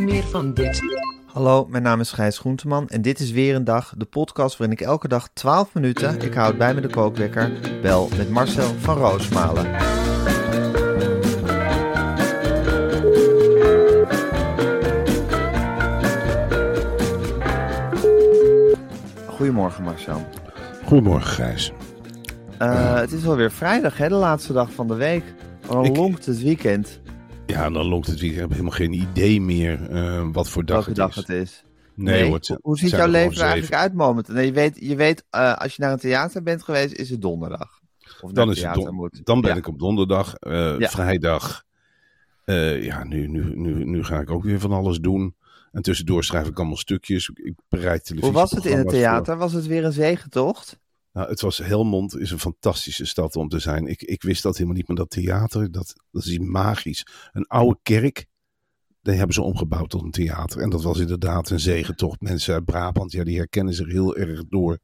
Meer van dit. Hallo, mijn naam is Gijs Groenteman en dit is weer een dag, de podcast waarin ik elke dag 12 minuten, ik houd bij me de kookwekker, bel met Marcel van Roosmalen. Goedemorgen Marcel. Goedemorgen, Gijs. Eh, het is alweer vrijdag, hè, de laatste dag van de week. Ik- longt het weekend, Ja, dan longt het weekend. Ik heb helemaal geen idee meer eh, wat voor dag het dag is. het is. Nee, hoor, het hoe, ziet jouw leven er eigenlijk uit momenteel? Nee, je weet, je weet eh, als je naar een theater bent geweest, is het donderdag. Of Dan, is het theater don- moet. dan ben Ja. ik op donderdag, eh, Ja. vrijdag. ja, nu, nu, nu, nu ga ik ook weer van alles doen. En tussendoor schrijf ik allemaal stukjes. Ik- Ik bereid televisie. Hoe was het in het theater? Was het weer een zegentocht? Nou, het was Helmond is een fantastische stad om te zijn. Ik, ik wist dat helemaal niet, maar dat theater, dat, dat is magisch. Een oude kerk, die hebben ze omgebouwd tot een theater. En dat was inderdaad een zegentocht. Mensen uit Brabant, ja, die herkennen zich heel erg door.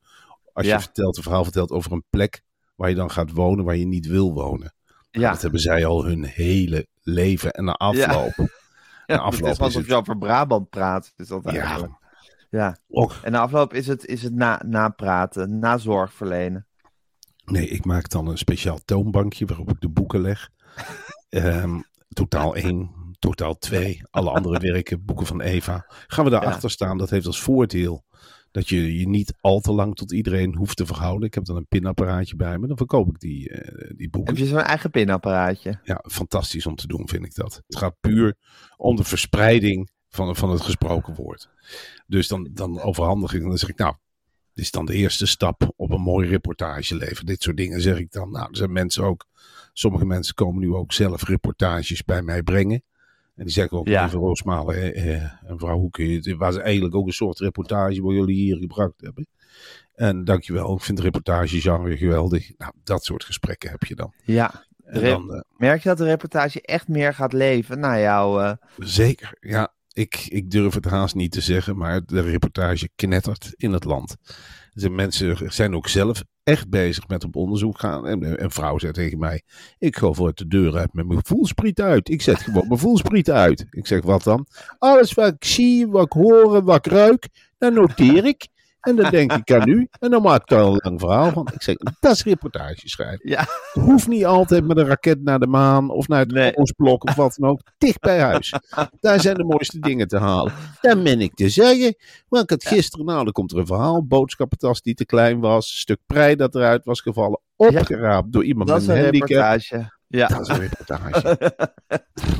Als Ja. je vertelt, een verhaal vertelt over een plek waar je dan gaat wonen, waar je niet wil wonen. Ja, Dat hebben zij al hun hele leven. En na afloop, ja afloop het is alsof je over Brabant praat. Is dat eigenlijk. ja, Ja. ook, En na afloop is het, is het na, napraten, na zorg verlenen. Nee, ik maak dan een speciaal toonbankje waarop ik de boeken leg. Ehm, totaal één, totaal twee. Alle andere werken, boeken van Eva. Gaan we daarachter staan, dat heeft als voordeel dat je je niet al te lang tot iedereen hoeft te verhouden. Ik heb dan een pinapparaatje bij me, dan verkoop ik die, eh, die boeken. Heb je zo'n eigen pinapparaatje? Ja, fantastisch om te doen, vind ik dat. Het gaat puur om de verspreiding van, van het gesproken woord. Dus dan, dan overhandig ik en dan zeg ik, nou, dit is dan de eerste stap op een mooi reportage leven. Dit soort dingen zeg ik dan. Nou, er zijn mensen ook, sommige mensen komen nu ook zelf reportages bij mij brengen. En die zeggen ook, Ja. lieve Roosmalen eh, eh, en mevrouw, hoe kun je, het was eigenlijk ook een soort reportage wat jullie hier gebracht hebben. En dankjewel, ik vind het reportagegenre geweldig. Nou, dat soort gesprekken heb je dan. Ja. Dan eh, Merk je dat de reportage echt meer gaat leven na jouw... eh, Zeker, ja. Ik, ik durf het haast niet te zeggen, maar de reportage knettert in het land. De mensen zijn ook zelf echt bezig met op onderzoek gaan. En een vrouw zei tegen mij, ik ga voor de deur uit met mijn voelspriet uit. Ik zet gewoon mijn voelspriet uit. Ik zeg, wat dan? Alles wat ik zie, wat ik hoor, wat ik ruik, dat noteer ik. En dan denk ik aan u. En dan maak ik daar een lang verhaal van. Ik zeg, dat is reportage schrijven. Ja. Het hoeft niet altijd met een raket naar de maan of naar het Nee. Oostblok of wat dan ook. Dicht bij huis. Daar zijn de mooiste dingen te halen. Dat ben ik te zeggen. Want ik had gisteren, nou, dan komt er een verhaal. Boodschappentas die te klein was. Stuk prei dat eruit was gevallen. Opgeraapt door iemand dat is met een een handicap. reportage. Ja. Dat is een reportage.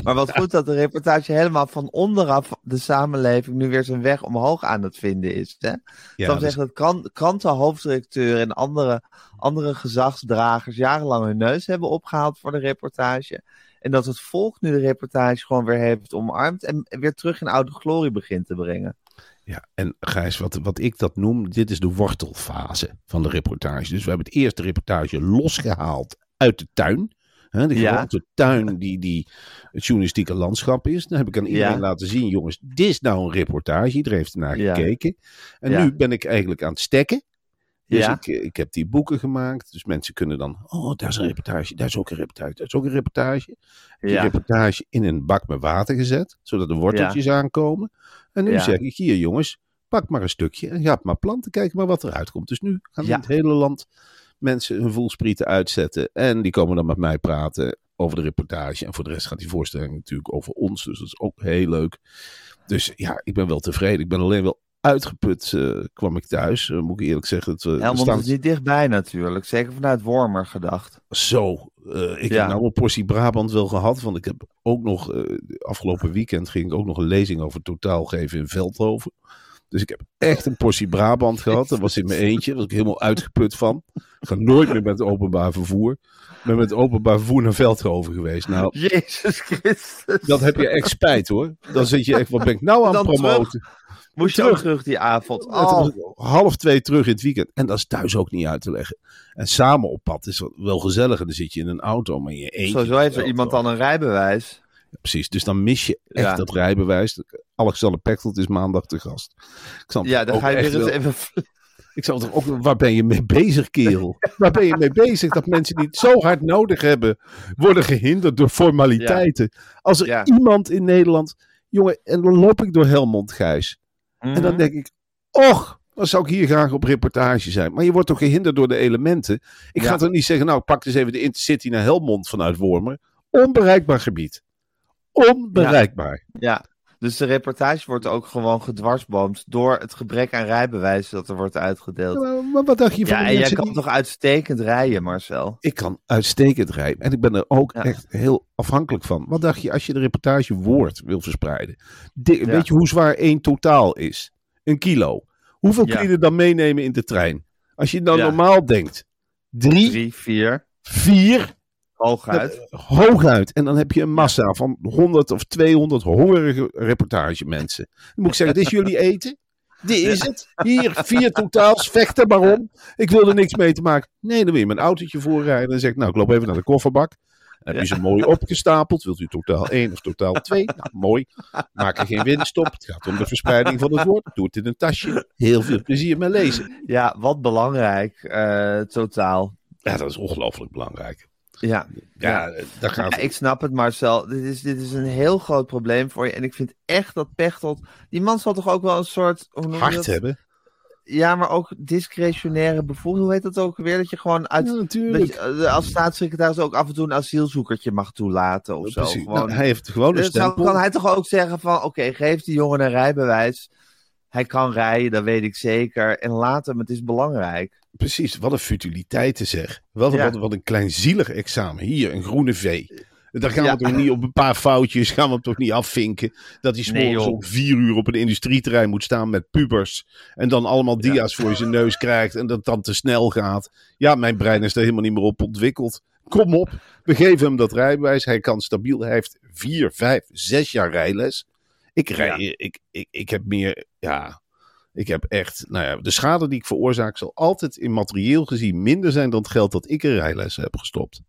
Maar wat goed dat de reportage helemaal van onderaf de samenleving nu weer zijn weg omhoog aan het vinden is. Hè? Ja, dat is- zeggen dat kran- krantenhoofdredacteuren en andere, andere gezagsdragers jarenlang hun neus hebben opgehaald voor de reportage. En dat het volk nu de reportage gewoon weer heeft omarmd en weer terug in oude glorie begint te brengen. Ja, en Gijs, wat, wat ik dat noem, dit is de wortelfase van de reportage. Dus we hebben het eerste reportage losgehaald uit de tuin. Hè, de Ja. grote tuin die, die het journalistieke landschap is. Dan heb ik aan iedereen Ja. laten zien, jongens, dit is nou een reportage. Iedereen heeft ernaar Ja. gekeken. En nu ben ik eigenlijk aan het stekken. Dus ik, ik heb die boeken gemaakt. Dus mensen kunnen dan, oh, daar is een reportage, daar is ook een reportage, daar is ook een reportage. Die reportage in een bak met water gezet, zodat de worteltjes aankomen. En nu zeg ik, hier jongens, pak maar een stukje en ga maar planten, kijk maar wat eruit komt. Dus nu gaan in het hele land mensen hun voelsprieten uitzetten en die komen dan met mij praten. over de reportage. En voor de rest gaat die voorstelling natuurlijk over ons. Dus dat is ook heel leuk. Dus ja, ik ben wel tevreden. Ik ben alleen wel uitgeput eh, kwam ik thuis. eh, moet ik eerlijk zeggen. We Helmond staan is niet dichtbij natuurlijk. Zeker vanuit Wormer gedacht. zo. eh, ik Ja. heb nou een portie Brabant wel gehad. Want ik heb ook nog, afgelopen weekend ging ik ook nog een lezing over totaal geven in Veldhoven. Dus ik heb echt een portie Brabant gehad. Dat was in mijn eentje. Daar was ik helemaal uitgeput van. Ik ga nooit meer met openbaar vervoer. Ik ben met openbaar vervoer naar Veldhoven geweest. Nou, Jezus Christus. dat heb je echt spijt hoor. Dan zit je echt, wat ben ik nou aan het terug. promoten? Moest je ook terug die avond. Oh, half twee terug in het weekend. En dat is thuis ook niet uit te leggen. En samen op pad is wel gezelliger. Dan zit je in een auto, maar in je eentje. sowieso heeft er iemand dan een rijbewijs. Precies, dus dan mis je echt Ja. dat rijbewijs. Alexander Pechtold is maandag te gast. Ik zal Ja, dan ga je weer eens even... Ik zou toch ook, waar ben je mee bezig, kerel? Waar ben je mee bezig dat mensen die het zo hard nodig hebben, worden gehinderd door formaliteiten? Als er Ja. iemand in Nederland, jongen, en dan loop ik door Helmond, Gijs. En dan denk ik, och, dan zou ik hier graag op reportage zijn. Maar je wordt toch gehinderd door de elementen? Ik Ja. ga toch niet zeggen, nou, pak eens even de Intercity naar Helmond vanuit Wormer. Onbereikbaar gebied. Onbereikbaar. Ja, dus de reportage wordt ook gewoon gedwarsboomd door het gebrek aan rijbewijs dat er wordt uitgedeeld. Maar, maar wat dacht je van Ja, en jij kan die- toch uitstekend rijden, Marcel? Ik kan uitstekend rijden. En ik ben er ook Ja. echt heel afhankelijk van. Wat dacht je als je de reportage woord wil verspreiden? Ja. Weet je hoe zwaar één totaal is? Een kilo. Hoeveel kun je er dan meenemen in de trein? Als je dan normaal denkt. Drie, Drie, vier, vier, hooguit. hooguit. En dan heb je een massa van 100 of 200 hongerige reportagemensen. Dan moet ik zeggen, dit is jullie eten? Dit is het. Hier, vier totaals, vecht er maar om. Ik wil er niks mee te maken. Nee, dan wil je mijn autootje voorrijden. En dan zeg ik, nou, ik loop even naar de kofferbak. Dan heb je ze mooi opgestapeld. Wilt u totaal 1 of totaal 2? Nou, mooi. Maak er geen winst op. Het gaat om de verspreiding van het woord. Doe het in een tasje. Heel veel plezier met lezen. Ja, wat belangrijk, eh, totaal. Ja, dat is ongelooflijk belangrijk. Ja. Ja, daar gaat Ja, ik snap het, Marcel. Dit is, dit is een heel groot probleem voor je. En ik vind echt dat Pechtold... Die man zal toch ook wel een soort... Hoe dat? hebben. Ja, maar ook discretionaire bevoegdheid. Hoe heet dat ook weer? Dat je gewoon uit... Ja, dat natuurlijk. je, eh, als staatssecretaris ook af en toe een asielzoekertje mag toelaten of zo. Gewoon, Nou, hij heeft gewoon een Dus dan stempel. kan hij toch ook zeggen van... Oké, geef die jongen een rijbewijs. Hij kan rijden, dat weet ik zeker. En laat hem, het is belangrijk. Precies, wat een futiliteiten zeg. Wat, Ja. wat, wat een kleinzielig examen. Hier, een groene V. Daar gaan Ja. we toch niet op een paar foutjes, gaan we hem toch niet afvinken. Dat hij Nee, s'morgens joh. om vier uur op een industrieterrein moet staan met pubers. En dan allemaal dia's voor zijn neus krijgt en dat dan te snel gaat. Ja, mijn brein is er helemaal niet meer op ontwikkeld. Kom op, we geven hem dat rijbewijs. Hij kan stabiel, hij heeft vier, vijf, zes jaar rijles. Ik rij, ik, ik, ik heb meer, ja, ik heb echt, nou ja, de schade die ik veroorzaak zal altijd in materieel gezien minder zijn dan het geld dat ik in rijlessen heb gestopt.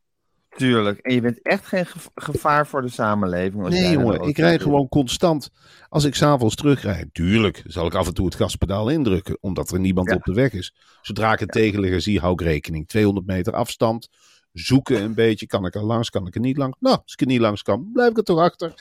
Tuurlijk. En je bent echt geen gev- gevaar voor de samenleving. Als Nee, jongen, ik rij gewoon constant. Als ik s'avonds terugrijd, tuurlijk zal ik af en toe het gaspedaal indrukken, omdat er niemand Ja. op de weg is. Zodra ik een tegenligger zie, hou ik rekening. 200 meter afstand, zoeken een beetje. Kan ik er langs, kan ik er niet langs? Nou, als ik er niet langs kan, blijf ik er toch achter.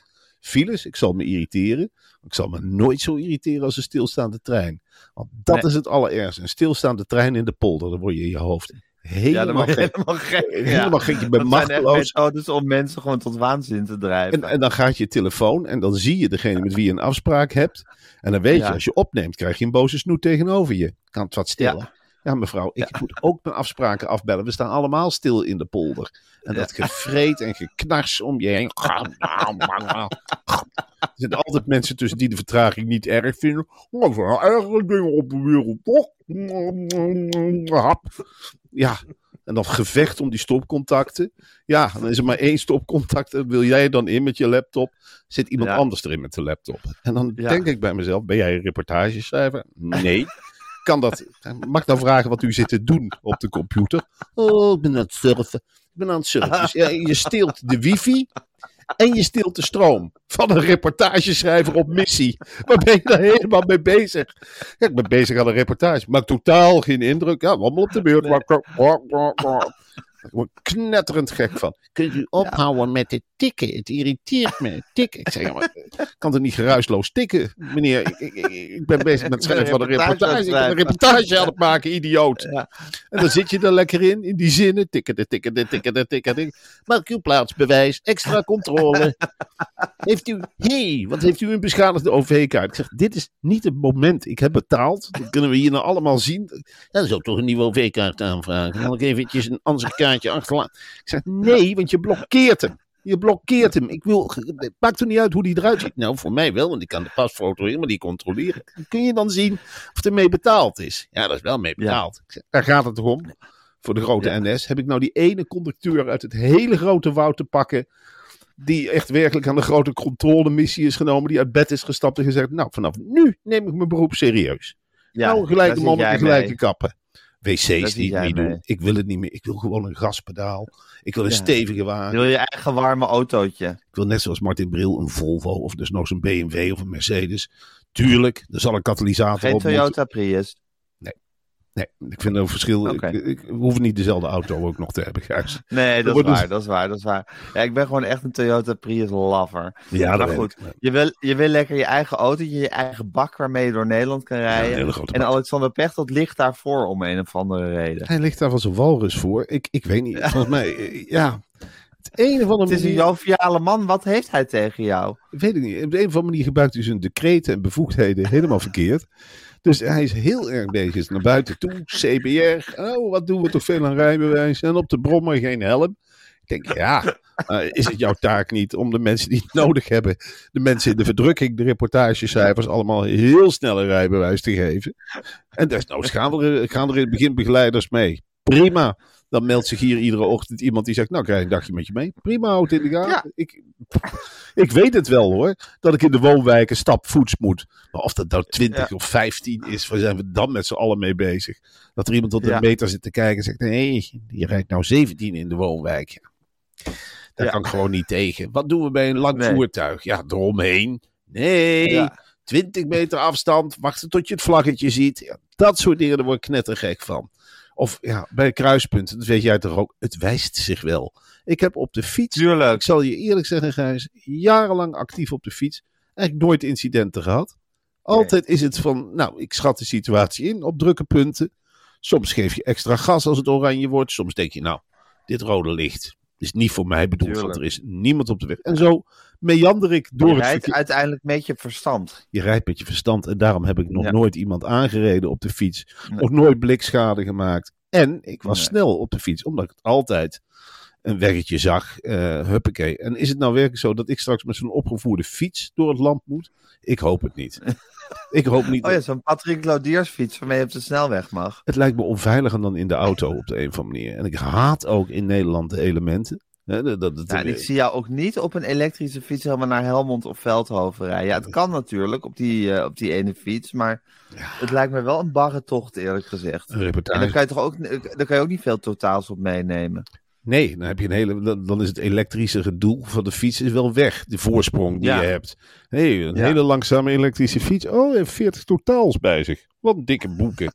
Files, ik zal me irriteren. Ik zal me nooit zo irriteren als een stilstaande trein. Want dat Nee. is het allerergste. Een stilstaande trein in de polder, dan word je in je hoofd Ja, helemaal je gek. helemaal gek. ja. Helemaal gek, je bent Dat machteloos. methodes om mensen gewoon tot waanzin te drijven. En, en dan gaat je telefoon en dan zie je degene met wie je een afspraak hebt. En dan weet Ja. je, als je opneemt, krijg je een boze snoet tegenover je. Kan het wat stiller? Ja, mevrouw, ik moet ook mijn afspraken afbellen. We staan allemaal stil in de polder. En dat gevreet en geknars om je heen. Er zitten altijd mensen tussen die de vertraging niet erg vinden. Er zijn ergere dingen op de wereld, toch? Ja, en dan gevecht om die stopcontacten. Ja, dan is er maar één stopcontact. En wil jij dan in met je laptop? Zit iemand Ja. anders erin met de laptop? En dan Ja. denk ik bij mezelf: ben jij een reportageschrijver? Nee. Kan dat? Mag ik dan vragen wat u zit te doen op de computer? Oh, ik ben aan het surfen. Ik ben aan het surfen. Dus ja, je steelt de wifi en je steelt de stroom van een reportageschrijver op missie. Waar ben je daar helemaal mee bezig? Ja, ik ben bezig aan een reportage. Maakt totaal geen indruk. Ja, allemaal op de beurt. Ik word knetterend gek van. Kunt u ophouden met het tikken? Het irriteert me. Tikken. Ik zeg, ja, maar kan er niet geruisloos tikken, meneer. Ik, ik, ik- ben bezig met het schrijven van een reportage Ik ben een reportage aan het maken, idioot. Ja. En dan zit je er lekker in, in die zinnen. Tikken, tikken, tikken, tikken. de- Maak uw plaatsbewijs, extra controle. Heeft u, hey, wat heeft u een beschadigde OV-kaart? Ik zeg, dit is niet het moment. Ik heb betaald. Dat kunnen we hier nou allemaal zien. Ja, dat is ook toch een nieuwe OV-kaart aanvragen. Kan ik eventjes een ander achterlaten? Ik zeg, nee, want je blokkeert hem. Je blokkeert hem. Ik wil, het maakt er niet uit hoe die eruit ziet. Nou, voor mij wel, want ik kan de pasfoto helemaal niet controleren. Kun je dan zien of er mee betaald is? Ja, dat is wel mee betaald. Zeg, daar gaat het om. Voor de grote Ja. NS heb ik nou die ene conducteur uit het hele grote woud te pakken. Die echt werkelijk aan de grote controlemissie is genomen. Die uit bed is gestapt en gezegd: Nou, vanaf nu neem ik mijn beroep serieus. Ja, nou, gelijke daar man met de gelijke mee. kappen. WC's die ik jij niet doen. Ik wil het niet meer. Ik wil gewoon een gaspedaal. Ik wil een Ja. stevige wagen. Wil je eigen warme autootje? Ik wil net zoals Martin Bril een Volvo of dus nog zo'n BMW of een Mercedes. Tuurlijk, er zal een katalysator Geen op moeten. Toyota Prius. Nee, ik vind een verschil. Ik, ik, hoeven niet dezelfde auto ook nog te hebben, Gijs. Nee, dat is wordt dus- waar, dat is waar, dat is waar. Ja, ik ben gewoon echt een Toyota Prius lover. Ja, maar goed, ik. je wil, je wil lekker je eigen autootje, je eigen bak waarmee je door Nederland kan Ja, rijden. een hele grote en. Alexander Pechtold ligt daarvoor om een of andere reden. Hij ligt daar als een walrus voor. Ik, ik weet niet. Volgens mij, eh, ja. Het ene van Het is een manier, joviale man, wat heeft hij tegen jou? ik weet het niet. Op de een of andere manier gebruikt hij zijn decreten en bevoegdheden helemaal verkeerd. Dus hij is heel erg bezig naar buiten toe. CBR. Oh, wat doen we toch veel aan rijbewijs. En op de brommer geen helm. Ik denk, ja, eh, is het jouw taak niet om de mensen die het nodig hebben, de mensen in de verdrukking, de reportagecijfers, allemaal heel snel een rijbewijs te geven? En desnoods gaan er, gaan er in het begin begeleiders mee. Prima. Dan meldt zich hier iedere ochtend iemand die zegt, nou krijg een dagje met je mee. Prima, houd in de gaten. Ja. Ik, ik weet het wel hoor, dat ik in de woonwijken stapvoets moet. Maar of dat nou 20 Ja. of 15 is, waar zijn we dan met z'n allen mee bezig? Dat er iemand op de Ja. meter zit te kijken en zegt, nee, je rijdt nou 17 in de woonwijk. Daar kan ik gewoon niet tegen. Wat doen we bij een lang Nee. voertuig? Ja, eromheen. Nee, Ja. 20 meter afstand, wachten tot je het vlaggetje ziet. Ja, dat soort dingen, daar word ik knettergek van. Of ja, bij kruispunten, dat weet jij toch ook, het wijst zich wel. Ik heb op de fiets, Tuurlijk. ik zal je eerlijk zeggen Gijs, jarenlang actief op de fiets. Eigenlijk nooit incidenten gehad. Altijd is het van, nou, ik schat de situatie in op drukke punten. Soms geef je extra gas als het oranje wordt. Soms denk je, nou, dit rode licht is niet voor mij bedoeld, want er is niemand op de weg. En zo meander ik door Je het rijdt verkeer. uiteindelijk met je verstand. Je rijdt met je verstand en daarom heb ik nog Ja. nooit iemand aangereden op de fiets. Nee. Nog nooit blikschade gemaakt. En ik was Nee. snel op de fiets, omdat ik het altijd een weggetje zag. eh huppakee. En is het nou werkelijk zo dat ik straks met zo'n opgevoerde fiets door het land moet? Ik hoop het niet. ik hoop niet. Oh ja, zo'n Patrick Lodiers fiets waarmee je op de snelweg mag. Het lijkt me onveiliger dan in de auto op de een of andere manier. En ik haat ook in Nederland de elementen. Dat, en ik zie jou ook niet op een elektrische fiets helemaal naar Helmond of Veldhoven rijden. Ja, het kan natuurlijk op die, eh, op die ene fiets, maar het lijkt me wel een barre tocht, eerlijk gezegd. een En dan reportage. kan je toch ook, dan kan je ook niet veel totaals op meenemen. Nee, dan heb je een hele. Dan, dan is het elektrische gedoe van de fiets is wel weg. De voorsprong die Ja. je hebt. Hé, een Ja. hele langzame elektrische fiets. Oh, heeft 40 totaals bij zich. Wat dikke boeken.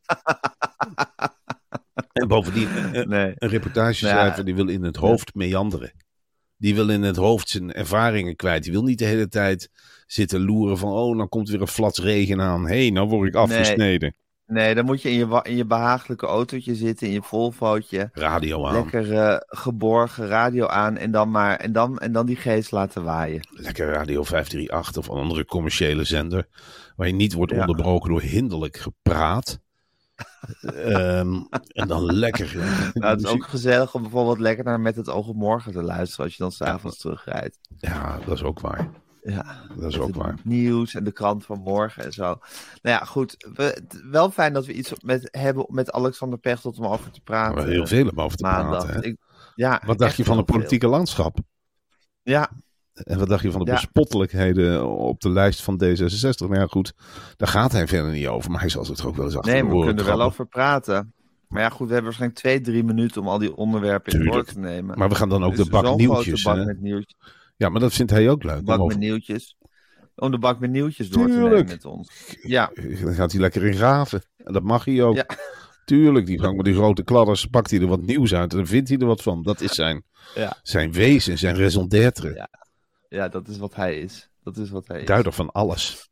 en bovendien, een, Nee. een reportageschrijver Ja. die wil in het hoofd meanderen. Die wil in het hoofd zijn ervaringen kwijt. Die wil niet de hele tijd zitten loeren van... oh, dan komt weer een flats regen aan. Hé, hey, nou word ik afgesneden. Nee, dan moet je in je, in je behagelijke autootje zitten, in je Volvootje. Radio aan. Lekker. Lekker eh, geborgen, radio aan en dan, maar, en, dan, en dan die geest laten waaien. Radio 538 of een andere commerciële zender. Waar je niet wordt Ja. onderbroken door hinderlijk gepraat. Ehm, en dan lekker. Nou, het is ook gezellig om bijvoorbeeld lekker naar Met het Oog op Morgen te luisteren als je dan s'avonds terugrijdt. Ja, dat is ook waar. Ja, Dat is ook het waar. Nieuws en de krant van morgen en zo. Nou ja, goed. We, wel fijn dat we iets met, hebben met Alexander Pechtold om over te praten. Maar heel veel om over te maandag. praten. Hè? Ik- ja, Wat dacht je van het politieke landschap? Ja, En wat dacht je van de Ja. bespottelijkheden op de lijst van D66? Nou ja, goed, daar gaat hij verder niet over. Maar hij zal er ook wel eens achter nee, maar we kunnen er wel over praten. Maar ja, goed, we hebben waarschijnlijk twee, drie minuten om al die onderwerpen in door Tuurlijk. te nemen. Maar we gaan dan ook Dus de bak nieuwtjes. bak met nieuwtjes. Ja, maar dat vindt hij ook leuk. Bak om met nieuwtjes. Om de bak met nieuwtjes door te nemen met ons. Ja, Dan gaat hij lekker in graven. En dat mag hij ook. Ja. Tuurlijk, die gang met die grote kladders pakt hij er wat nieuws uit. En dan vindt hij er wat van. Dat is zijn, Ja. zijn wezen, zijn raison d'être. Ja. Ja, dat is wat hij is. Dat is wat hij is. Duider van alles.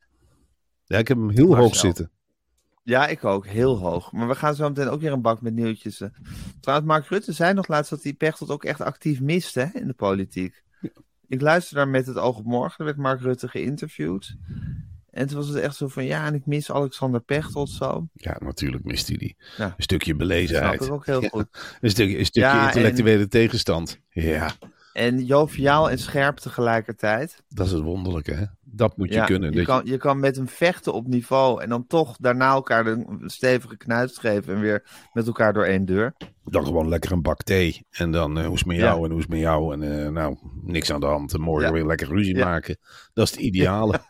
Ja, ik heb hem heel Marcel. hoog zitten. Ja, ik ook. Heel hoog. Maar we gaan zo meteen ook weer een bak met nieuwtjes. eh. Trouwens, Mark Rutte zei nog laatst dat hij Pechtold ook echt actief mist hè, in de politiek. Ik luisterde daar met het oog op morgen. Werd Mark Rutte geïnterviewd. En toen was het echt zo van, ja, en ik mis Alexander Pechtold zo. Ja, natuurlijk mist hij die. Ja. Een stukje Dat snap belezenheid. ik ook heel goed. Een stukje, een stukje Ja, en- intellectuele tegenstand. Ja, En joviaal en scherp tegelijkertijd. dat is het wonderlijke, hè? Dat moet je Ja, kunnen. Je dat kan, je kan met hem vechten op niveau en dan toch daarna elkaar een stevige knuist geven en weer met elkaar door één deur. dan gewoon lekker een bak thee. En dan eh, hoe is het met Ja. jou en hoe is het met jou. En eh, nou, niks aan de hand. En morgen Ja. weer lekker ruzie maken. Dat is het ideale.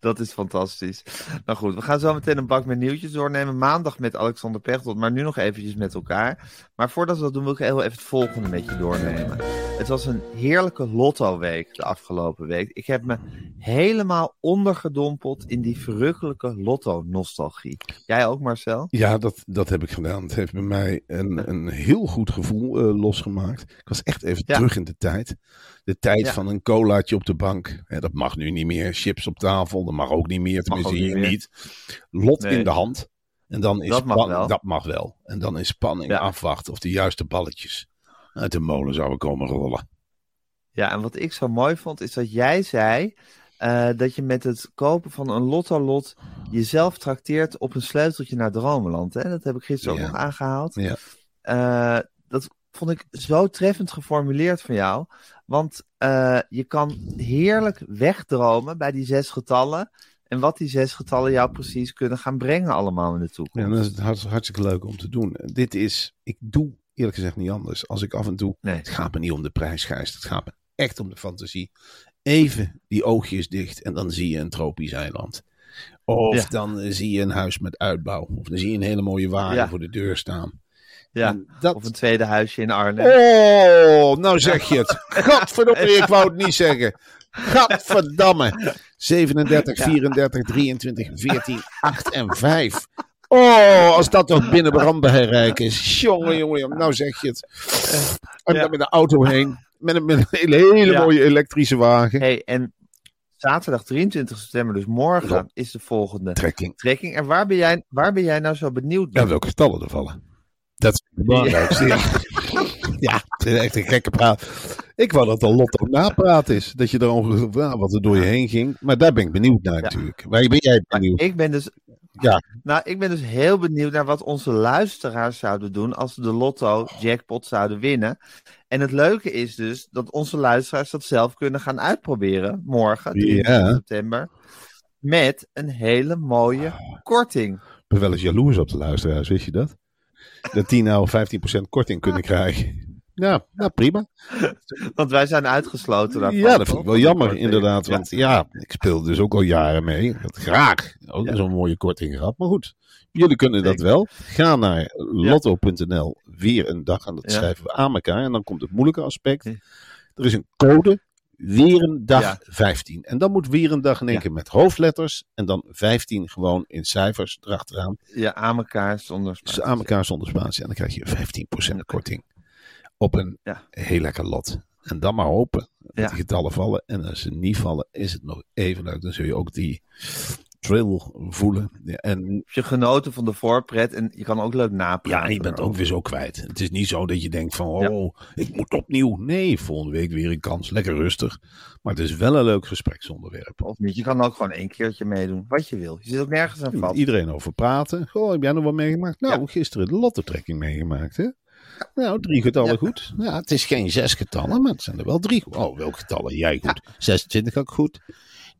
Dat is fantastisch. Nou goed, we gaan zo meteen een bak met nieuwtjes doornemen. Maandag met Alexander Pechtold, maar nu nog eventjes met elkaar. Maar voordat we dat doen, wil ik heel even het volgende met je doornemen. Het was een heerlijke lotto-week de afgelopen week. Ik heb me helemaal ondergedompeld in die verrukkelijke lotto-nostalgie. Jij ook, Marcel? Ja, dat, dat heb ik gedaan. Het heeft bij mij een, een heel goed gevoel eh, losgemaakt. Ik was echt even Ja. terug in de tijd. De tijd Ja. van een colaatje op de bank. Hè, dat mag nu niet meer. Chips op tafel, dat mag ook niet meer. Tenminste, niet hier meer. niet. Lot Nee. in de hand. En dan is Dat mag wel. Dat mag wel. En dan is spanning Ja. afwachten of de juiste balletjes uit de molen zouden komen rollen. Ja, en wat ik zo mooi vond, is dat jij zei eh, dat je met het kopen van een lotto-lot jezelf trakteert op een sleuteltje naar Dromeland. Hè? Dat heb ik gisteren Ja. ook nog aangehaald. Ja. Eh, dat vond ik zo treffend geformuleerd van jou. Want eh, je kan heerlijk wegdromen bij die zes getallen. En wat die zes getallen jou precies kunnen gaan brengen allemaal in de toekomst. Ja, dat is hart- hartstikke leuk om te doen. Dit is, ik doe eerlijk gezegd niet anders. Als ik af en toe, Nee. het gaat me niet om de prijsgeist. Het gaat me echt om de fantasie. Even die oogjes dicht en dan zie je een tropisch eiland. Of Ja. dan eh, zie je een huis met uitbouw. Of dan zie je een hele mooie wagen Ja. voor de deur staan. Ja, dat... Of een tweede huisje in Arnhem. Oh, nou zeg je het. Godverdomme, ik wou het niet zeggen. Gadverdamme. 37, 34, 23, 14, 8 en 5. Oh, als dat toch binnen brandbereik is. Jongen, jongen, jongen. Nou zeg je het. En Ja. dan met de auto heen. Met een, met een hele, hele Ja. mooie elektrische wagen. Hey, en zaterdag 23 september, dus morgen, Ja. is de volgende Trekking. trekking. En waar ben jij, waar ben jij nou zo benieuwd Ja, naar? welke getallen er vallen. Dat is het belangrijkste. Ja, ja het is echt een gekke praat. Ik wou dat de lotto napraat is. Dat je er ongeveer ja, wat er door je heen ging. Maar daar ben ik benieuwd naar natuurlijk. Waar ben jij benieuwd? Ik ben dus, Ja. nou, ik ben dus heel benieuwd naar wat onze luisteraars zouden doen als ze de lotto jackpot zouden winnen. En het leuke is dus dat onze luisteraars dat zelf kunnen gaan uitproberen morgen, 23 Ja. september. Met een hele mooie korting. Ik ben wel eens jaloers op de luisteraars, wist je dat? Dat die nou 15% korting kunnen krijgen. Ja, nou prima. Want wij zijn uitgesloten daarvan. Ja, dat vind ik wel jammer inderdaad. Want ja, ik speel dus ook al jaren mee. Had graag ook Ja. zo'n mooie korting gehad. Maar goed, jullie kunnen dat wel. Ga naar lotto.nl, weer een dag. En dat schrijven we aan elkaar. En dan komt het moeilijke aspect. Er is een code, weer een dag Ja. 15. En dan moet weer een dag in één Ja. keer met hoofdletters. En dan 15 gewoon in cijfers erachteraan. Ja, aan elkaar zonder Dus spatie. aan elkaar zonder spatie. En dan krijg je 15% korting op een Ja. heel lekker lot. En dan maar hopen dat die getallen vallen. En als ze niet vallen, is het nog even leuk. Dan zul je ook die thrill voelen. Ja, en Heb je genoten van de voorpret en je kan ook leuk napraten. ja, je bent ook weer zo kwijt. Het is niet zo dat je denkt van, oh, ik moet opnieuw. Nee, volgende week weer een kans. Lekker rustig. Maar het is wel een leuk gespreksonderwerp. Of niet, je kan ook gewoon één keertje meedoen, wat je wil. Je zit ook nergens aan vast. Iedereen over praten. Goh, heb jij nog wat meegemaakt? Nou, Ja. gisteren de lottotrekking meegemaakt, hè? Nou, drie getallen Ja. goed. Ja, het is geen zes getallen, maar het zijn er wel drie. Oh, welke getallen? Jij goed. 26 had ik goed.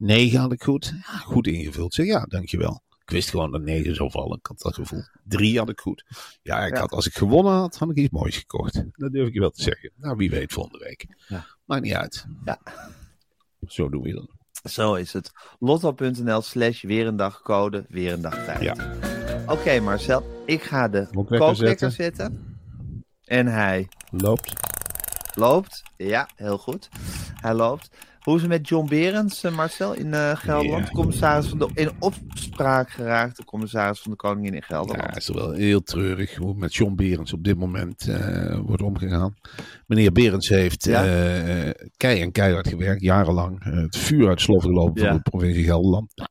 9 had ik goed. Ja, goed ingevuld. Zeg ja, dankjewel. Ik wist gewoon dat 9 zou vallen. Ik had dat gevoel. 3 had ik goed. Ja, ik Ja. had, als ik gewonnen had, had ik iets moois gekocht. Dat durf ik je wel te zeggen. Nou, wie weet volgende week. Ja. Maakt niet uit. Ja. Zo doen we dan. Zo is het. Lotto.nl slash weer een dag code, weer een dag tijd. Ja. Oké Marcel, ik ga de Kookwekker zetten. En hij Loopt. loopt. Ja, heel goed. Hij loopt. Hoe is het met John Berends, eh, Marcel, in eh, Gelderland? Ja. Commissaris van de, in opspraak geraakte commissaris van de Koningin in Gelderland. Ja, het is wel heel treurig hoe met John Berends op dit moment eh, wordt omgegaan. Meneer Berends heeft Ja. kei en keihard gewerkt, jarenlang. Het vuur uit de slof gelopen Ja. van de provincie Gelderland. Nou,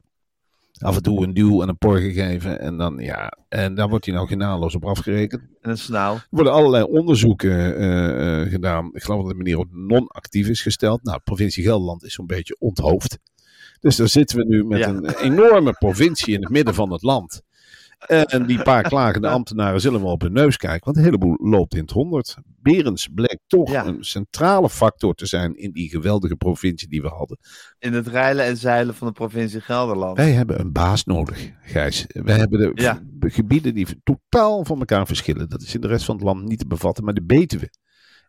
Af en toe een duw en een por gegeven. En dan, ja, en daar wordt hij nou genadeloos op afgerekend. En een snauw. Er worden allerlei onderzoeken eh, eh, gedaan. Ik geloof dat de meneer ook non-actief is gesteld. Nou, de provincie Gelderland is zo'n beetje onthoofd. Dus daar zitten we nu met Ja. een enorme provincie in het midden van het land. En die paar klagende ambtenaren zullen wel op hun neus kijken, want een heleboel loopt in het honderd. Berends blijkt toch Ja. een centrale factor te zijn in die geweldige provincie die we hadden. In het reilen en zeilen van de provincie Gelderland. Wij hebben een baas nodig, Gijs. Wij hebben de Ja. gebieden die totaal van elkaar verschillen. Dat is in de rest van het land niet te bevatten. Maar de Betuwe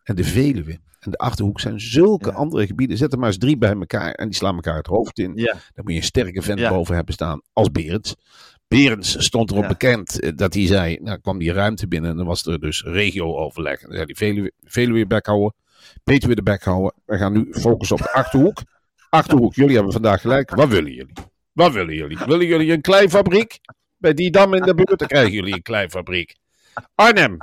en de Veluwe en de Achterhoek zijn zulke Ja. andere gebieden. Zet er maar eens drie bij elkaar en die slaan elkaar het hoofd in. Ja, Dan moet je een sterke vent Ja. boven hebben staan als Berends. Berends stond erop bekend eh, dat hij zei, nou kwam die ruimte binnen en dan was er dus regio-overleg. Dan zei hij Veluwe, Veluwe bek houden, Betuwe de bek houden. We gaan nu focussen op de Achterhoek. Achterhoek, jullie hebben vandaag gelijk. Wat willen jullie? Wat willen jullie? Willen jullie een kleifabriek? Bij die dam in de buurt, dan krijgen jullie een kleifabriek. Arnhem,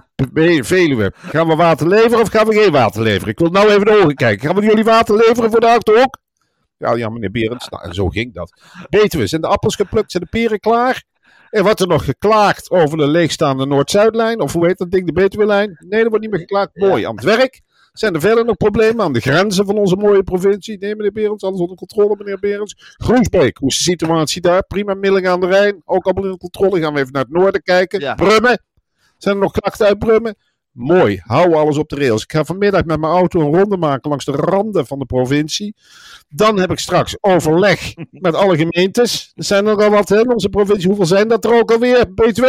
Veluwe, gaan we water leveren of gaan we geen water leveren? Ik wil nou even de ogen kijken. Gaan we jullie water leveren voor de Achterhoek? Ja, ja meneer Berends, nou, zo ging dat. Betuwe, zijn de appels geplukt, zijn de peren klaar? En wordt er nog geklaagd over de leegstaande Noord-Zuidlijn? Of hoe heet dat ding, de Betuwe-lijn? Nee, er wordt niet meer geklaagd. Mooi, aan het werk. Zijn er verder nog problemen aan de grenzen van onze mooie provincie? Nee, meneer Berends, alles onder controle, meneer Berends. Groesbeek, hoe is de situatie daar? Prima, Milling aan de Rijn, ook allemaal in controle. Gaan we even naar het noorden kijken. Ja. Brummen, zijn er nog klachten uit Brummen? Mooi, hou alles op de rails. Ik ga vanmiddag met mijn auto een ronde maken langs de randen van de provincie. Dan heb ik straks overleg met alle gemeentes. Er zijn er al wat in onze provincie. Hoeveel zijn dat er ook alweer? BTW?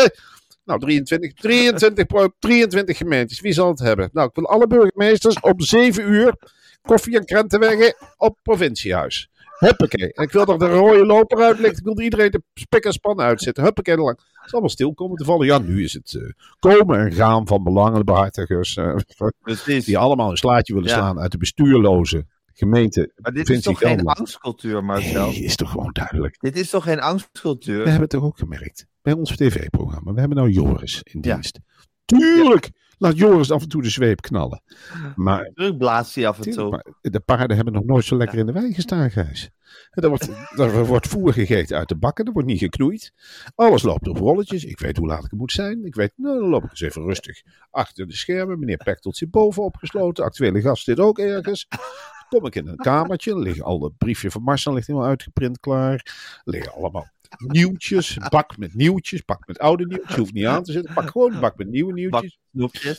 Nou, 23, 23, pro- 23 gemeentes. Wie zal het hebben? Nou, ik wil alle burgemeesters op 7 uur koffie en krentenweggen op provinciehuis. Huppakee. En ik wil dat er een rode loper uit ligt. Ik wil dat iedereen de spik en span uitzetten. Huppakee er lang. Het is allemaal stil komen te vallen. Ja, nu is het eh, komen en gaan van belangenbehartigers. eh, precies. die allemaal een slaatje willen Ja. slaan uit de bestuurloze gemeente. Maar dit is toch geen angstcultuur, Marcel? Nee, is toch gewoon duidelijk. Dit is toch geen angstcultuur? We hebben het toch ook gemerkt. Bij ons tv-programma. We hebben nou Joris in Ja. dienst. Tuurlijk! Laat Joris af en toe de zweep knallen. Maar, blaast hij af en toe. de paarden hebben nog nooit zo lekker in de wei gestaan, Gijs. Er wordt, er wordt voer gegeten uit de bakken. Er wordt niet geknoeid. Alles loopt op rolletjes. Ik weet hoe laat ik het moet zijn. Ik weet, nou, dan loop ik eens even rustig achter de schermen. Meneer Pechtold zit boven opgesloten. Actuele gast zit ook ergens. Kom ik in een kamertje. Er liggen al het briefje van Marcel ligt helemaal uitgeprint klaar. Liggen allemaal nieuwtjes. Bak met nieuwtjes. Bak met oude nieuwtjes. Je hoeft niet aan te zetten. Pak gewoon een bak met nieuwe nieuwtjes.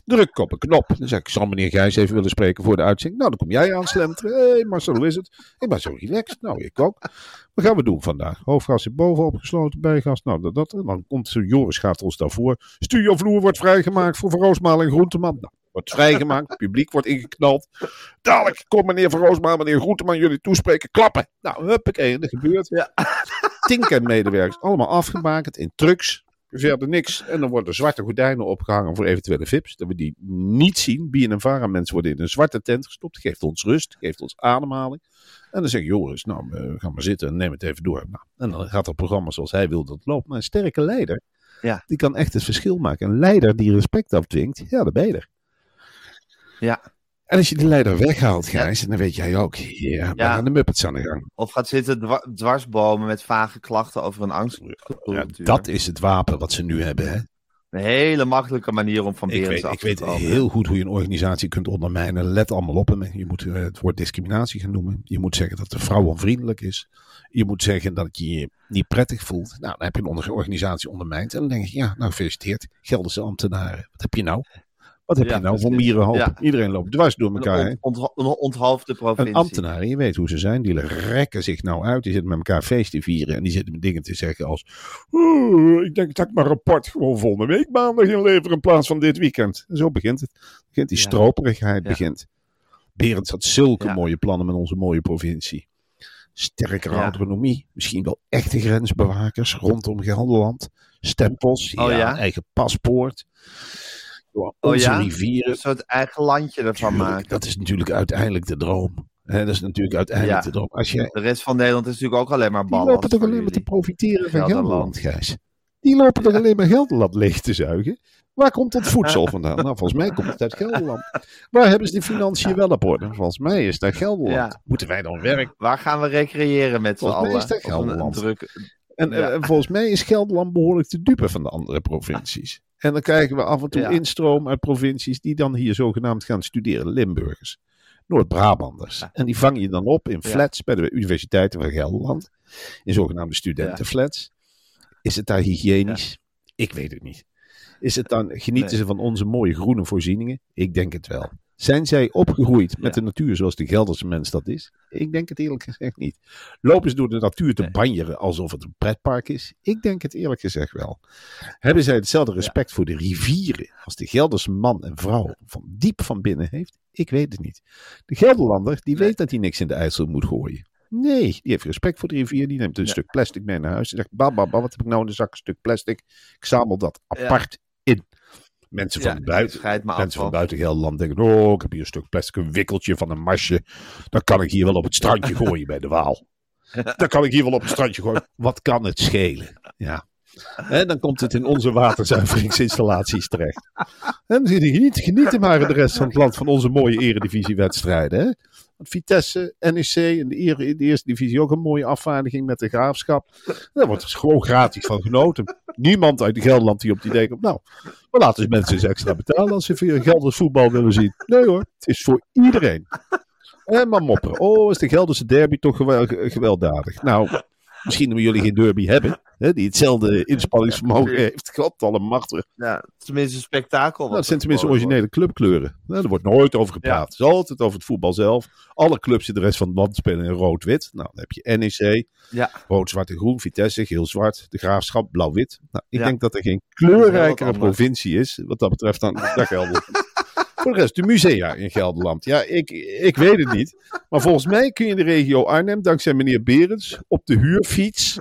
Druk op een knop. Dan zeg ik, zal meneer Gijs even willen spreken voor de uitzending? Nou, dan kom jij aanslenteren. Hé hey Marcel, hoe is het? Ik ben zo relaxed. Nou, ik ook. Wat gaan we doen vandaag? Hoofdgast zit boven opgesloten, bijgast. Nou, dat, dat. En dan komt zo, Joris gaat ons daarvoor. Studiovloer wordt vrijgemaakt voor Van Roosmalen en Groenteman. Nou, wordt vrijgemaakt. Het publiek wordt ingeknald. Dadelijk komt meneer Van Roosmalen, meneer Groenteman jullie toespreken. Klappen. Nou, huppakee. En dat gebeurt. Ja. Tinken medewerkers. Allemaal afgebakend in trucks. Verder niks. En dan worden zwarte gordijnen opgehangen voor eventuele VIP's. Dat we die niet zien. Bien en Vara mensen worden in een zwarte tent gestopt. Geeft ons rust. Geeft ons ademhaling. En dan zeg ik, Joris, nou, eh, ga maar zitten en neem het even door. Nou, en dan gaat het programma zoals hij wil dat het loopt. Maar een sterke leider, Ja. die kan echt het verschil maken. Een leider die respect afdwingt, ja, dan ben je er. Ja. En als je die leider weghaalt, Gijs, dan weet jij ook, ja, dan Ja. gaan de Muppets aan de gang. Of gaat zitten dwa- dwarsbomen met vage klachten over een angstcultuur. Ja, dat is het wapen wat ze nu hebben, hè. Een hele makkelijke manier om van Ik Berends weet, af ik te weet komen. heel goed hoe je een organisatie kunt ondermijnen. Let allemaal op. hè. Je moet eh, het woord discriminatie gaan noemen. Je moet zeggen dat de vrouw onvriendelijk is. Je moet zeggen dat je je niet prettig voelt. Nou, dan heb je een organisatie ondermijnd. En dan denk je, ja, nou gefeliciteerd. Gelderse ambtenaren. Wat heb je nou? Wat heb Ja, je nou voor precies. mierenhoop? Ja. Iedereen loopt dwars door elkaar. Een een onthoofde provincie. Een ambtenaar, je weet hoe ze zijn, die rekken zich nou uit. Die zitten met elkaar feest te vieren. En die zitten met dingen te zeggen als... "Oeh, ik denk dat ik mijn rapport gewoon volgende week maandag inlever in plaats van dit weekend. En zo begint het. Begint die Ja. stroperigheid. Begint. Berends had zulke mooie plannen met onze mooie provincie. Sterkere autonomie. Misschien wel echte grensbewakers rondom Gelderland. Stempels. Oh ja? Eigen paspoort. Door Oh onze ja? rivieren. Een soort eigen landje ervan Tuurlijk, maken. Dat is natuurlijk uiteindelijk de droom. Dat is natuurlijk uiteindelijk Ja. erop. Als je, De rest van Nederland is natuurlijk ook alleen maar die ballen. lopen toch alleen maar te profiteren van Gelderland. Gijs. Die lopen toch alleen maar Gelderland leeg te zuigen. Waar komt dat voedsel vandaan? Nou, volgens mij komt het uit Gelderland. Waar hebben ze de financiën wel op orde? Volgens mij is dat Gelderland. Ja. Moeten wij dan werken? Waar gaan we recreëren met z'n Volgens mij allen? is dat Gelderland. druk- En Ja. eh, volgens mij is Gelderland behoorlijk te dupe van de andere provincies. En dan krijgen we af en toe Ja. instroom uit provincies die dan hier zogenaamd gaan studeren. Limburgers, Noord-Brabanders. En die vang je dan op in Ja. flats bij de universiteiten van Gelderland. In zogenaamde studentenflats. Is het daar hygiënisch? Ik weet het niet. Is het dan, genieten Nee. ze van onze mooie groene voorzieningen? Ik denk het wel. Zijn zij opgegroeid met Ja. de natuur zoals de Gelderse mens dat is? Ik denk het eerlijk gezegd niet. Lopen ze door de natuur te Nee. banjeren alsof het een pretpark is? Ik denk het eerlijk gezegd wel. Hebben zij hetzelfde respect voor de rivieren als de Gelderse man en vrouw van diep van binnen heeft? Ik weet het niet. De Gelderlander die Nee. weet dat hij niks in de IJssel moet gooien. Nee, die heeft respect voor de rivier. Die neemt een Ja. stuk plastic mee naar huis. En zegt, baba, wat heb ik nou in de zak? Een stuk plastic. Ik zamel dat apart. Mensen van Ja, buiten, mensen van buiten Gelderland denken, oh, ik heb hier een stuk plastic, een wikkeltje van een masje. Dat kan ik hier wel op het strandje gooien bij de Waal. Dat kan ik hier wel op het strandje gooien. Wat kan het schelen? Ja. En dan komt het in onze waterzuiveringsinstallaties terecht. En dan geniet, genieten maar de rest van het land van onze mooie eredivisiewedstrijden. Vitesse, NEC in de, eerste divisie ook een mooie afvaardiging met de graafschap. Daar wordt er gewoon gratis van genoten. Niemand uit Gelderland die op het idee komt, nou, we laten eens mensen eens extra betalen als ze via Gelders voetbal willen zien. Nee hoor, het is voor iedereen. En maar mopperen. Oh, is de Gelderse derby toch gewel- ge- gewelddadig. Nou, misschien omdat jullie geen derby hebben, hè, die hetzelfde inspanningsvermogen heeft. God, alle machtig. Ja, tenminste een spektakel. Nou, dat zijn tenminste originele clubkleuren. Nou, er wordt nooit over gepraat. Het is altijd over het voetbal zelf. Alle clubs in de rest van het land spelen in rood-wit. Nou, dan heb je NEC, Ja, rood, zwart en groen. Vitesse, geel-zwart. De Graafschap, blauw-wit. Nou, ik denk dat er geen kleurrijkere provincie is. Wat dat betreft dan dat Gelderland. Voor de rest, de musea in Gelderland. Ja, ik, ik weet het niet. Maar volgens mij kun je in de regio Arnhem, dankzij meneer Berends, op de huurfiets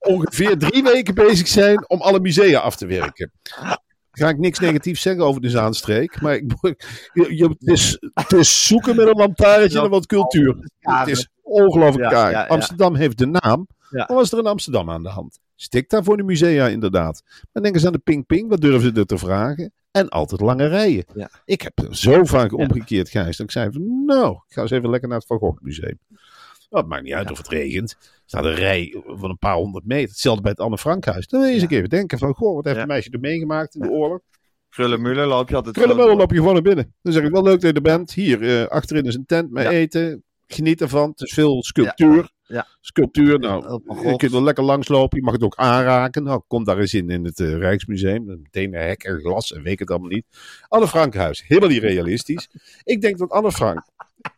ongeveer drie weken bezig zijn om alle musea af te werken. Ga ik niks negatiefs zeggen over de Zaanstreek. Maar ik, je, je- het, is, het is zoeken met een lantaarnje Ja. naar wat cultuur. Het is ongelooflijk Ja, ja. Amsterdam heeft de naam. Ja. Wat was er in Amsterdam aan de hand? Stik daar voor de musea inderdaad. Dan denken ze aan de Ping Ping. Wat durven ze er te vragen? En altijd lange rijen. Ja. Ik heb er zo vaak omgekeerd, Gijs. Dat ik zei van, nou, ik ga eens even lekker naar het Van Gogh Museum. Nou, het maakt niet uit of het regent. Er staat een rij van een paar honderd meter. Hetzelfde bij het Anne Frankhuis. Dan wil je eens een keer denken van, goh, wat heeft een meisje er meegemaakt in de oorlog? Krullenmuller loop je altijd Krullenmullen loop je gewoon naar binnen. Dan zeg ik, wel leuk dat je er bent. Hier, eh, achterin is een tent met eten. Geniet ervan. Het is veel sculptuur. Ja. Sculptuur, nou, je kunt er lekker langslopen. Je mag het ook aanraken. Nou, kom daar eens in in het eh, Rijksmuseum. Meteen een hek en glas en weet het allemaal niet. Anne Frankhuis, helemaal niet realistisch. Ik denk dat Anne Frank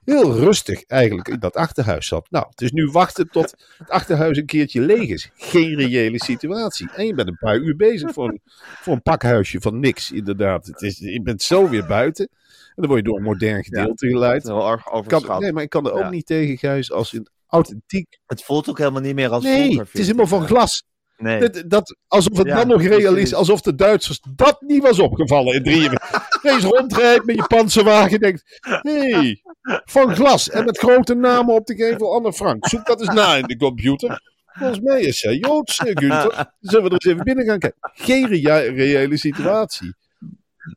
heel rustig eigenlijk in dat achterhuis zat. Nou, het is nu wachten tot het achterhuis een keertje leeg is. Geen reële situatie. En je bent een paar uur bezig voor een, voor een pakhuisje van niks, inderdaad. Het is, je bent zo weer buiten. En dan word je door een modern gedeelte Het geleid. is heel erg Kan, nee, maar ik kan er ook Ja. niet tegen, Gijs, als een authentiek... Het voelt ook helemaal niet meer als Nee, vroeger. het is helemaal van glas. Nee. Dat, dat, alsof het Ja, dan nog realistisch alsof de Duitsers dat niet was opgevallen in drieën. Deze rondrijdt met je panzerwagen en denkt, hé, hey, van glas en met grote namen op de gevel Anne Frank. Zoek dat eens na in de computer. Volgens mij is zij Joods, Gunther. Zullen we er eens even binnen gaan kijken? Geen reële situatie.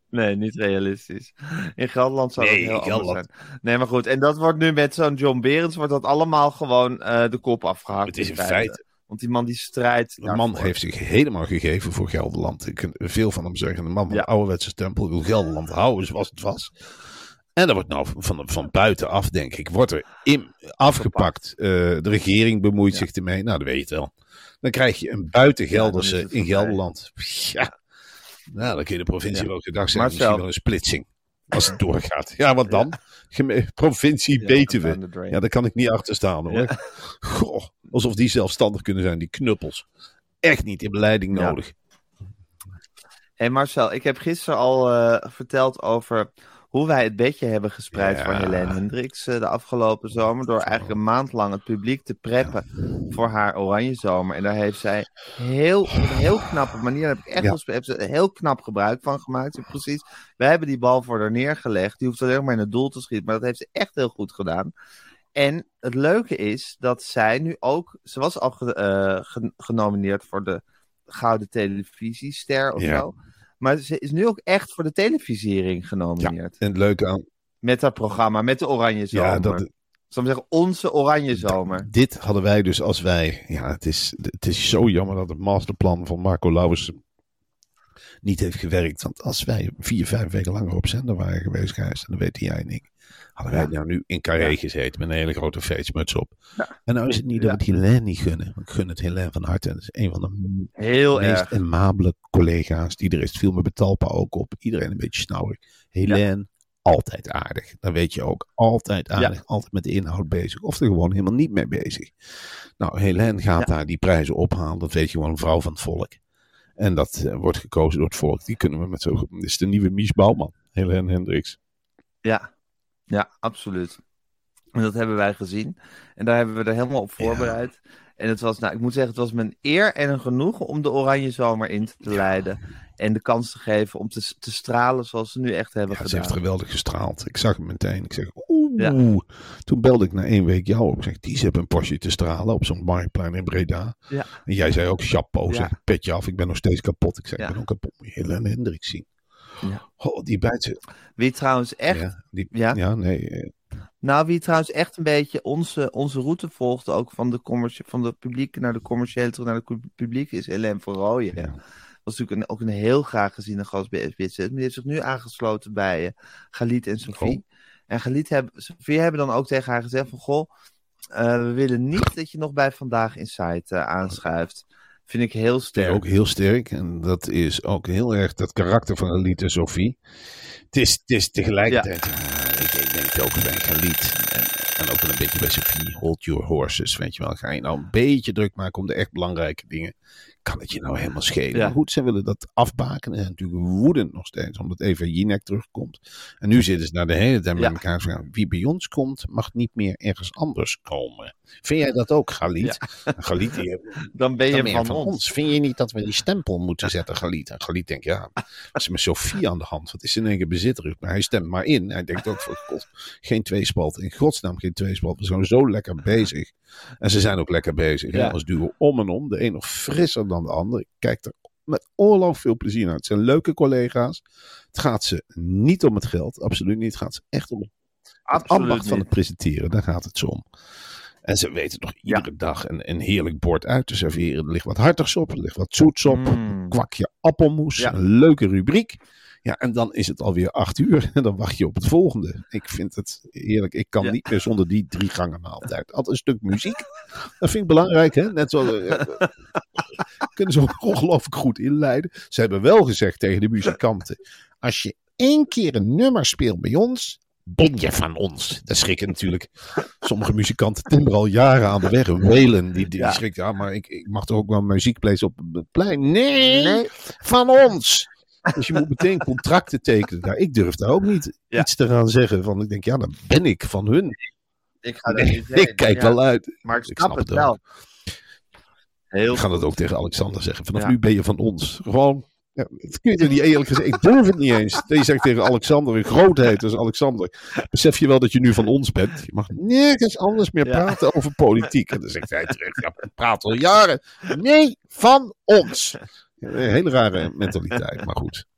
Nee, niet realistisch. In Gelderland zou Nee, dat heel anders Gelderland. zijn. Nee, maar goed. En dat wordt nu met zo'n John Berends wordt dat allemaal gewoon eh, de kop afgehakt. Het is een feit. Want die man die strijdt. De man heeft zich helemaal gegeven voor Gelderland. Ik kan veel van hem zeggen. Een man van Ja. de ouderwetse stempel. wil Gelderland houden zoals het was. En dat wordt nou van, van buitenaf, denk ik, wordt er in, afgepakt. Eh, de regering bemoeit Ja. zich ermee. Nou, dat weet je het wel. Dan krijg je een buitengelderse Ja, in. Gelderland. Ja. Nou, dan kun je de provincie wel gedag zeggen. Marcel. Misschien wel een splitsing. Als het doorgaat. Ja, wat dan? Geme- provincie Ja, weten down we. the drain. Ja, daar kan ik niet achter staan hoor. Ja. Goh, alsof die zelfstandig kunnen zijn, die knuppels. Echt niet in beleiding Ja. nodig. Hey Marcel, ik heb gisteren al eh, verteld over hoe wij het bedje hebben gespreid Ja. voor Helene Hendricks eh, de afgelopen zomer. Door eigenlijk een maand lang het publiek te preppen voor haar oranje zomer. En daar heeft zij heel, op een heel knappe manier, daar heb ik echt Ja. ze heel knap gebruik van gemaakt. Precies, wij hebben die bal voor haar neergelegd. Die hoeft alleen maar in het doel te schieten, maar dat heeft ze echt heel goed gedaan. En het leuke is dat zij nu ook, ze was al ge- eh, ge- genomineerd voor de Gouden Televisiester of Ja. zo. Maar ze is nu ook echt voor de televisiering genomineerd. En het leuke aan... Met dat programma, met de Oranje Zomer. Ja, dat, Zal ik zeggen, onze Oranje Zomer. Dit hadden wij dus als wij. Ja, het is, het is zo jammer dat het masterplan van Marco Lauwers niet heeft gewerkt. Want als wij vier, vijf weken langer op zender waren geweest, Gijs, en dat weten jij en ik, hadden wij Ja. nou nu in Carré Ja. gezeten met een hele grote feestmuts op. Ja. En nou is het niet dat we het Helene niet gunnen. Ik gun het Helene van harte. Dat is een van de Heel meest erg. amabele collega's die er is. Het viel me betalpa ook op. Iedereen een beetje snauwig. Helene, altijd aardig. Dat weet je ook. Altijd aardig. Altijd met de inhoud bezig. Of er gewoon helemaal niet mee bezig. Nou, Helene gaat daar die prijzen ophalen. Dat weet je gewoon, een vrouw van het volk. En dat eh, wordt gekozen door het volk. Die kunnen we met zo. Dit is de nieuwe Mies Bouwman. Helene Hendricks. Ja, ja, absoluut. En dat hebben wij gezien. En daar hebben we er helemaal op voorbereid. En het was, nou, ik moet zeggen, het was mijn eer en een genoegen om de Oranje Zomer in te leiden. En de kans te geven om te, te stralen zoals ze nu echt hebben Ja, ze gedaan. heeft geweldig gestraald. Ik zag hem meteen. Ik zeg, oeh. Ja. Toen belde ik na één week jou op. Ik zeg, die hebben een Porsche te stralen op zo'n marktplein in Breda. En jij zei ook, chapeau, zeg, petje af. Ik ben nog steeds kapot. Ik zeg, ik ben ook kapot. Moet je Helene Hendricks zien. Ja. Oh, die ze. Wie trouwens echt, Ja, die, Ja? ja? nee. nou, wie trouwens echt een beetje onze, onze route volgde, ook van de, van de publieke naar de commerciële terug naar de publiek, is Hélène van Rooyen. Ja. was natuurlijk een, ook een heel graag geziene gast bij SBS. Die heeft zich nu aangesloten bij eh Galit en Sofie. En Galit hebben, Sofie hebben dan ook tegen haar gezegd van... Goh, eh, we willen niet dat je nog bij Vandaag Insight eh, aanschuift. Vind ik heel sterk. ook heel sterk. En dat is ook heel erg dat karakter van Elite Sophie. Het is, het is tegelijkertijd. ja, ik, ik denk ook bij Galit. En, en ook wel een beetje bij Sophie. Hold your horses. Weet je wel. Ga je nou een beetje druk maken om de echt belangrijke dingen. Kan het je nou helemaal schelen? Ja. Maar goed, ze willen dat afbaken. En natuurlijk woedend nog steeds. Omdat Eva Jinek terugkomt. En nu zitten ze naar de hele tijd met Ja. elkaar. Van, wie bij ons komt, mag niet meer ergens anders komen. Vind jij dat ook, Galit? Galit die Dan ben je dan van, van ons. ons. Vind je niet dat we die stempel moeten zetten, Galit? En Galit denkt, ja, wat is met Sofie aan de hand? Wat is in één keer bezitter? Maar hij stemt maar in. Hij denkt ook, voor God, geen tweespalt. In godsnaam geen tweespalt. We zijn zo lekker bezig. En ze zijn ook lekker bezig. hè, Ja. Als duo om en om. De een nog frisser dan de ander. Ik kijk er met oorlog veel plezier naar. Het zijn leuke collega's. Het gaat ze niet om het geld. Absoluut niet. Het gaat ze echt om het ambacht van het presenteren, daar gaat het zo om. En ze weten toch iedere dag een, een heerlijk bord uit te serveren. Er ligt wat hartigs op, er ligt wat zoets op. Mm. Kwakje appelmoes, Ja. een leuke rubriek. Ja, en dan is het alweer acht uur en dan wacht je op het volgende. Ik vind het heerlijk. Ik kan Ja. niet meer zonder die drie gangen maaltijd. Altijd een stuk muziek. Dat vind ik belangrijk, hè? Net zo eh, kunnen ze ook ongelooflijk goed inleiden. Ze hebben wel gezegd tegen de muzikanten: als je één keer een nummer speelt bij ons, ben je van ons. Dat schrikken natuurlijk sommige muzikanten timmeren al jaren aan de weg. Welen, die, die Ja. schrikt, ja, maar ik, ik mag toch ook wel muziek op het plein? Nee, Nee. van ons. Dus je moet meteen contracten tekenen. Nou, ik durf daar ook niet Ja. iets te gaan zeggen van, ik denk, ja, dan ben ik van hun. Ik ga Nee, niet ik kijk Ja, wel uit. Maar ik Ik snap, het het wel. Heel Ik ga dat ook tegen Alexander zeggen. Vanaf Ja. nu ben je van ons. Gewoon, ja, dat kun je toch niet eerlijk gezegd. Ik durf het niet eens. Je zegt tegen Alexander, een grootheid als Alexander. Besef je wel dat je nu van ons bent? Je mag nergens anders meer Ja. praten over politiek. En dan zegt hij terug, ja, ik praat al jaren. Nee, van ons. Een hele rare mentaliteit, maar goed.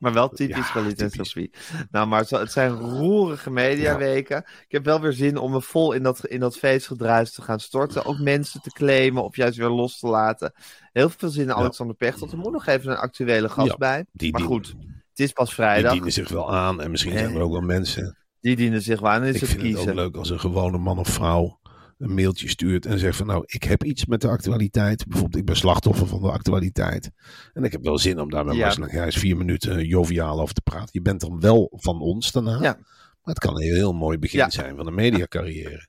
Maar wel typisch Ja, Galit en. Nou, maar het zijn roerige mediaweken. Ik heb wel weer zin om me vol in dat, in dat feestgedruis te gaan storten. Ook mensen te claimen of juist weer los te laten. Heel veel zin in Alexander Pechtold. Er moet nog even een actuele gast bij. Die, Maar die, goed, het is pas die vrijdag. dienen zich wel aan. En misschien zijn er ook wel mensen Die dienen zich wel aan. Is Ik het vind het kiezen. ook leuk als een gewone man of vrouw een mailtje stuurt en zegt van nou, ik heb iets met de actualiteit. Bijvoorbeeld, ik ben slachtoffer van de actualiteit. En ik heb wel zin om daar met Ja. Marcel Gijs vier minuten joviaal over te praten. Je bent dan wel van ons daarna. Ja. Maar het kan een heel mooi begin Ja. zijn van een mediacarrière.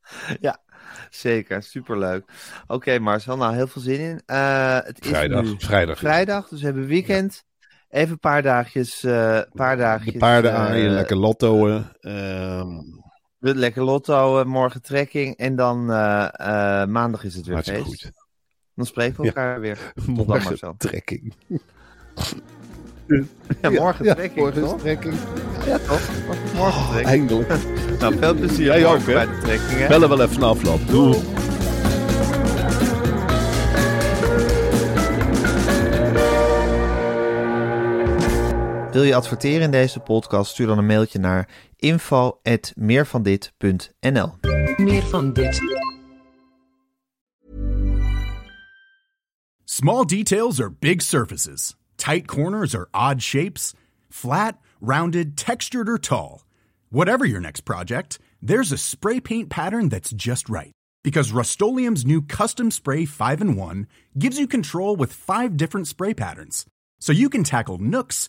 Zeker, superleuk. Oké Marcel, nou heel veel zin in. Eh, het is Vrijdag. nu Vrijdag. vrijdag, dus we hebben weekend. Even een paar dagjes. eh paar dagjes De paarden eh, aaien, lekker lottoen. Ehm Lekker lotto, eh, morgen trekking. En dan eh, eh, maandag is het weer hartstikke feest. goed. Dan spreken we Ja. elkaar weer. Tot dan Morgen Marcel. trekking. Ja, morgen Ja, trekking, morgen is trekking. Ja, toch? Morgen Oh, eindelijk. Nou, veel plezier Jij ook, hè? bij de trekking, hè? Bellen wel even afloop. Doei. Wil je adverteren in deze podcast? Stuur dan een mailtje naar info.meervandit.nl Meer van dit. Small details are big surfaces. Tight corners are odd shapes. Flat, rounded, textured, or tall. Whatever your next project, there's a spray paint pattern that's just right. Because Rust new Custom Spray 5 in 1 gives you control with five different spray patterns. So you can tackle nooks,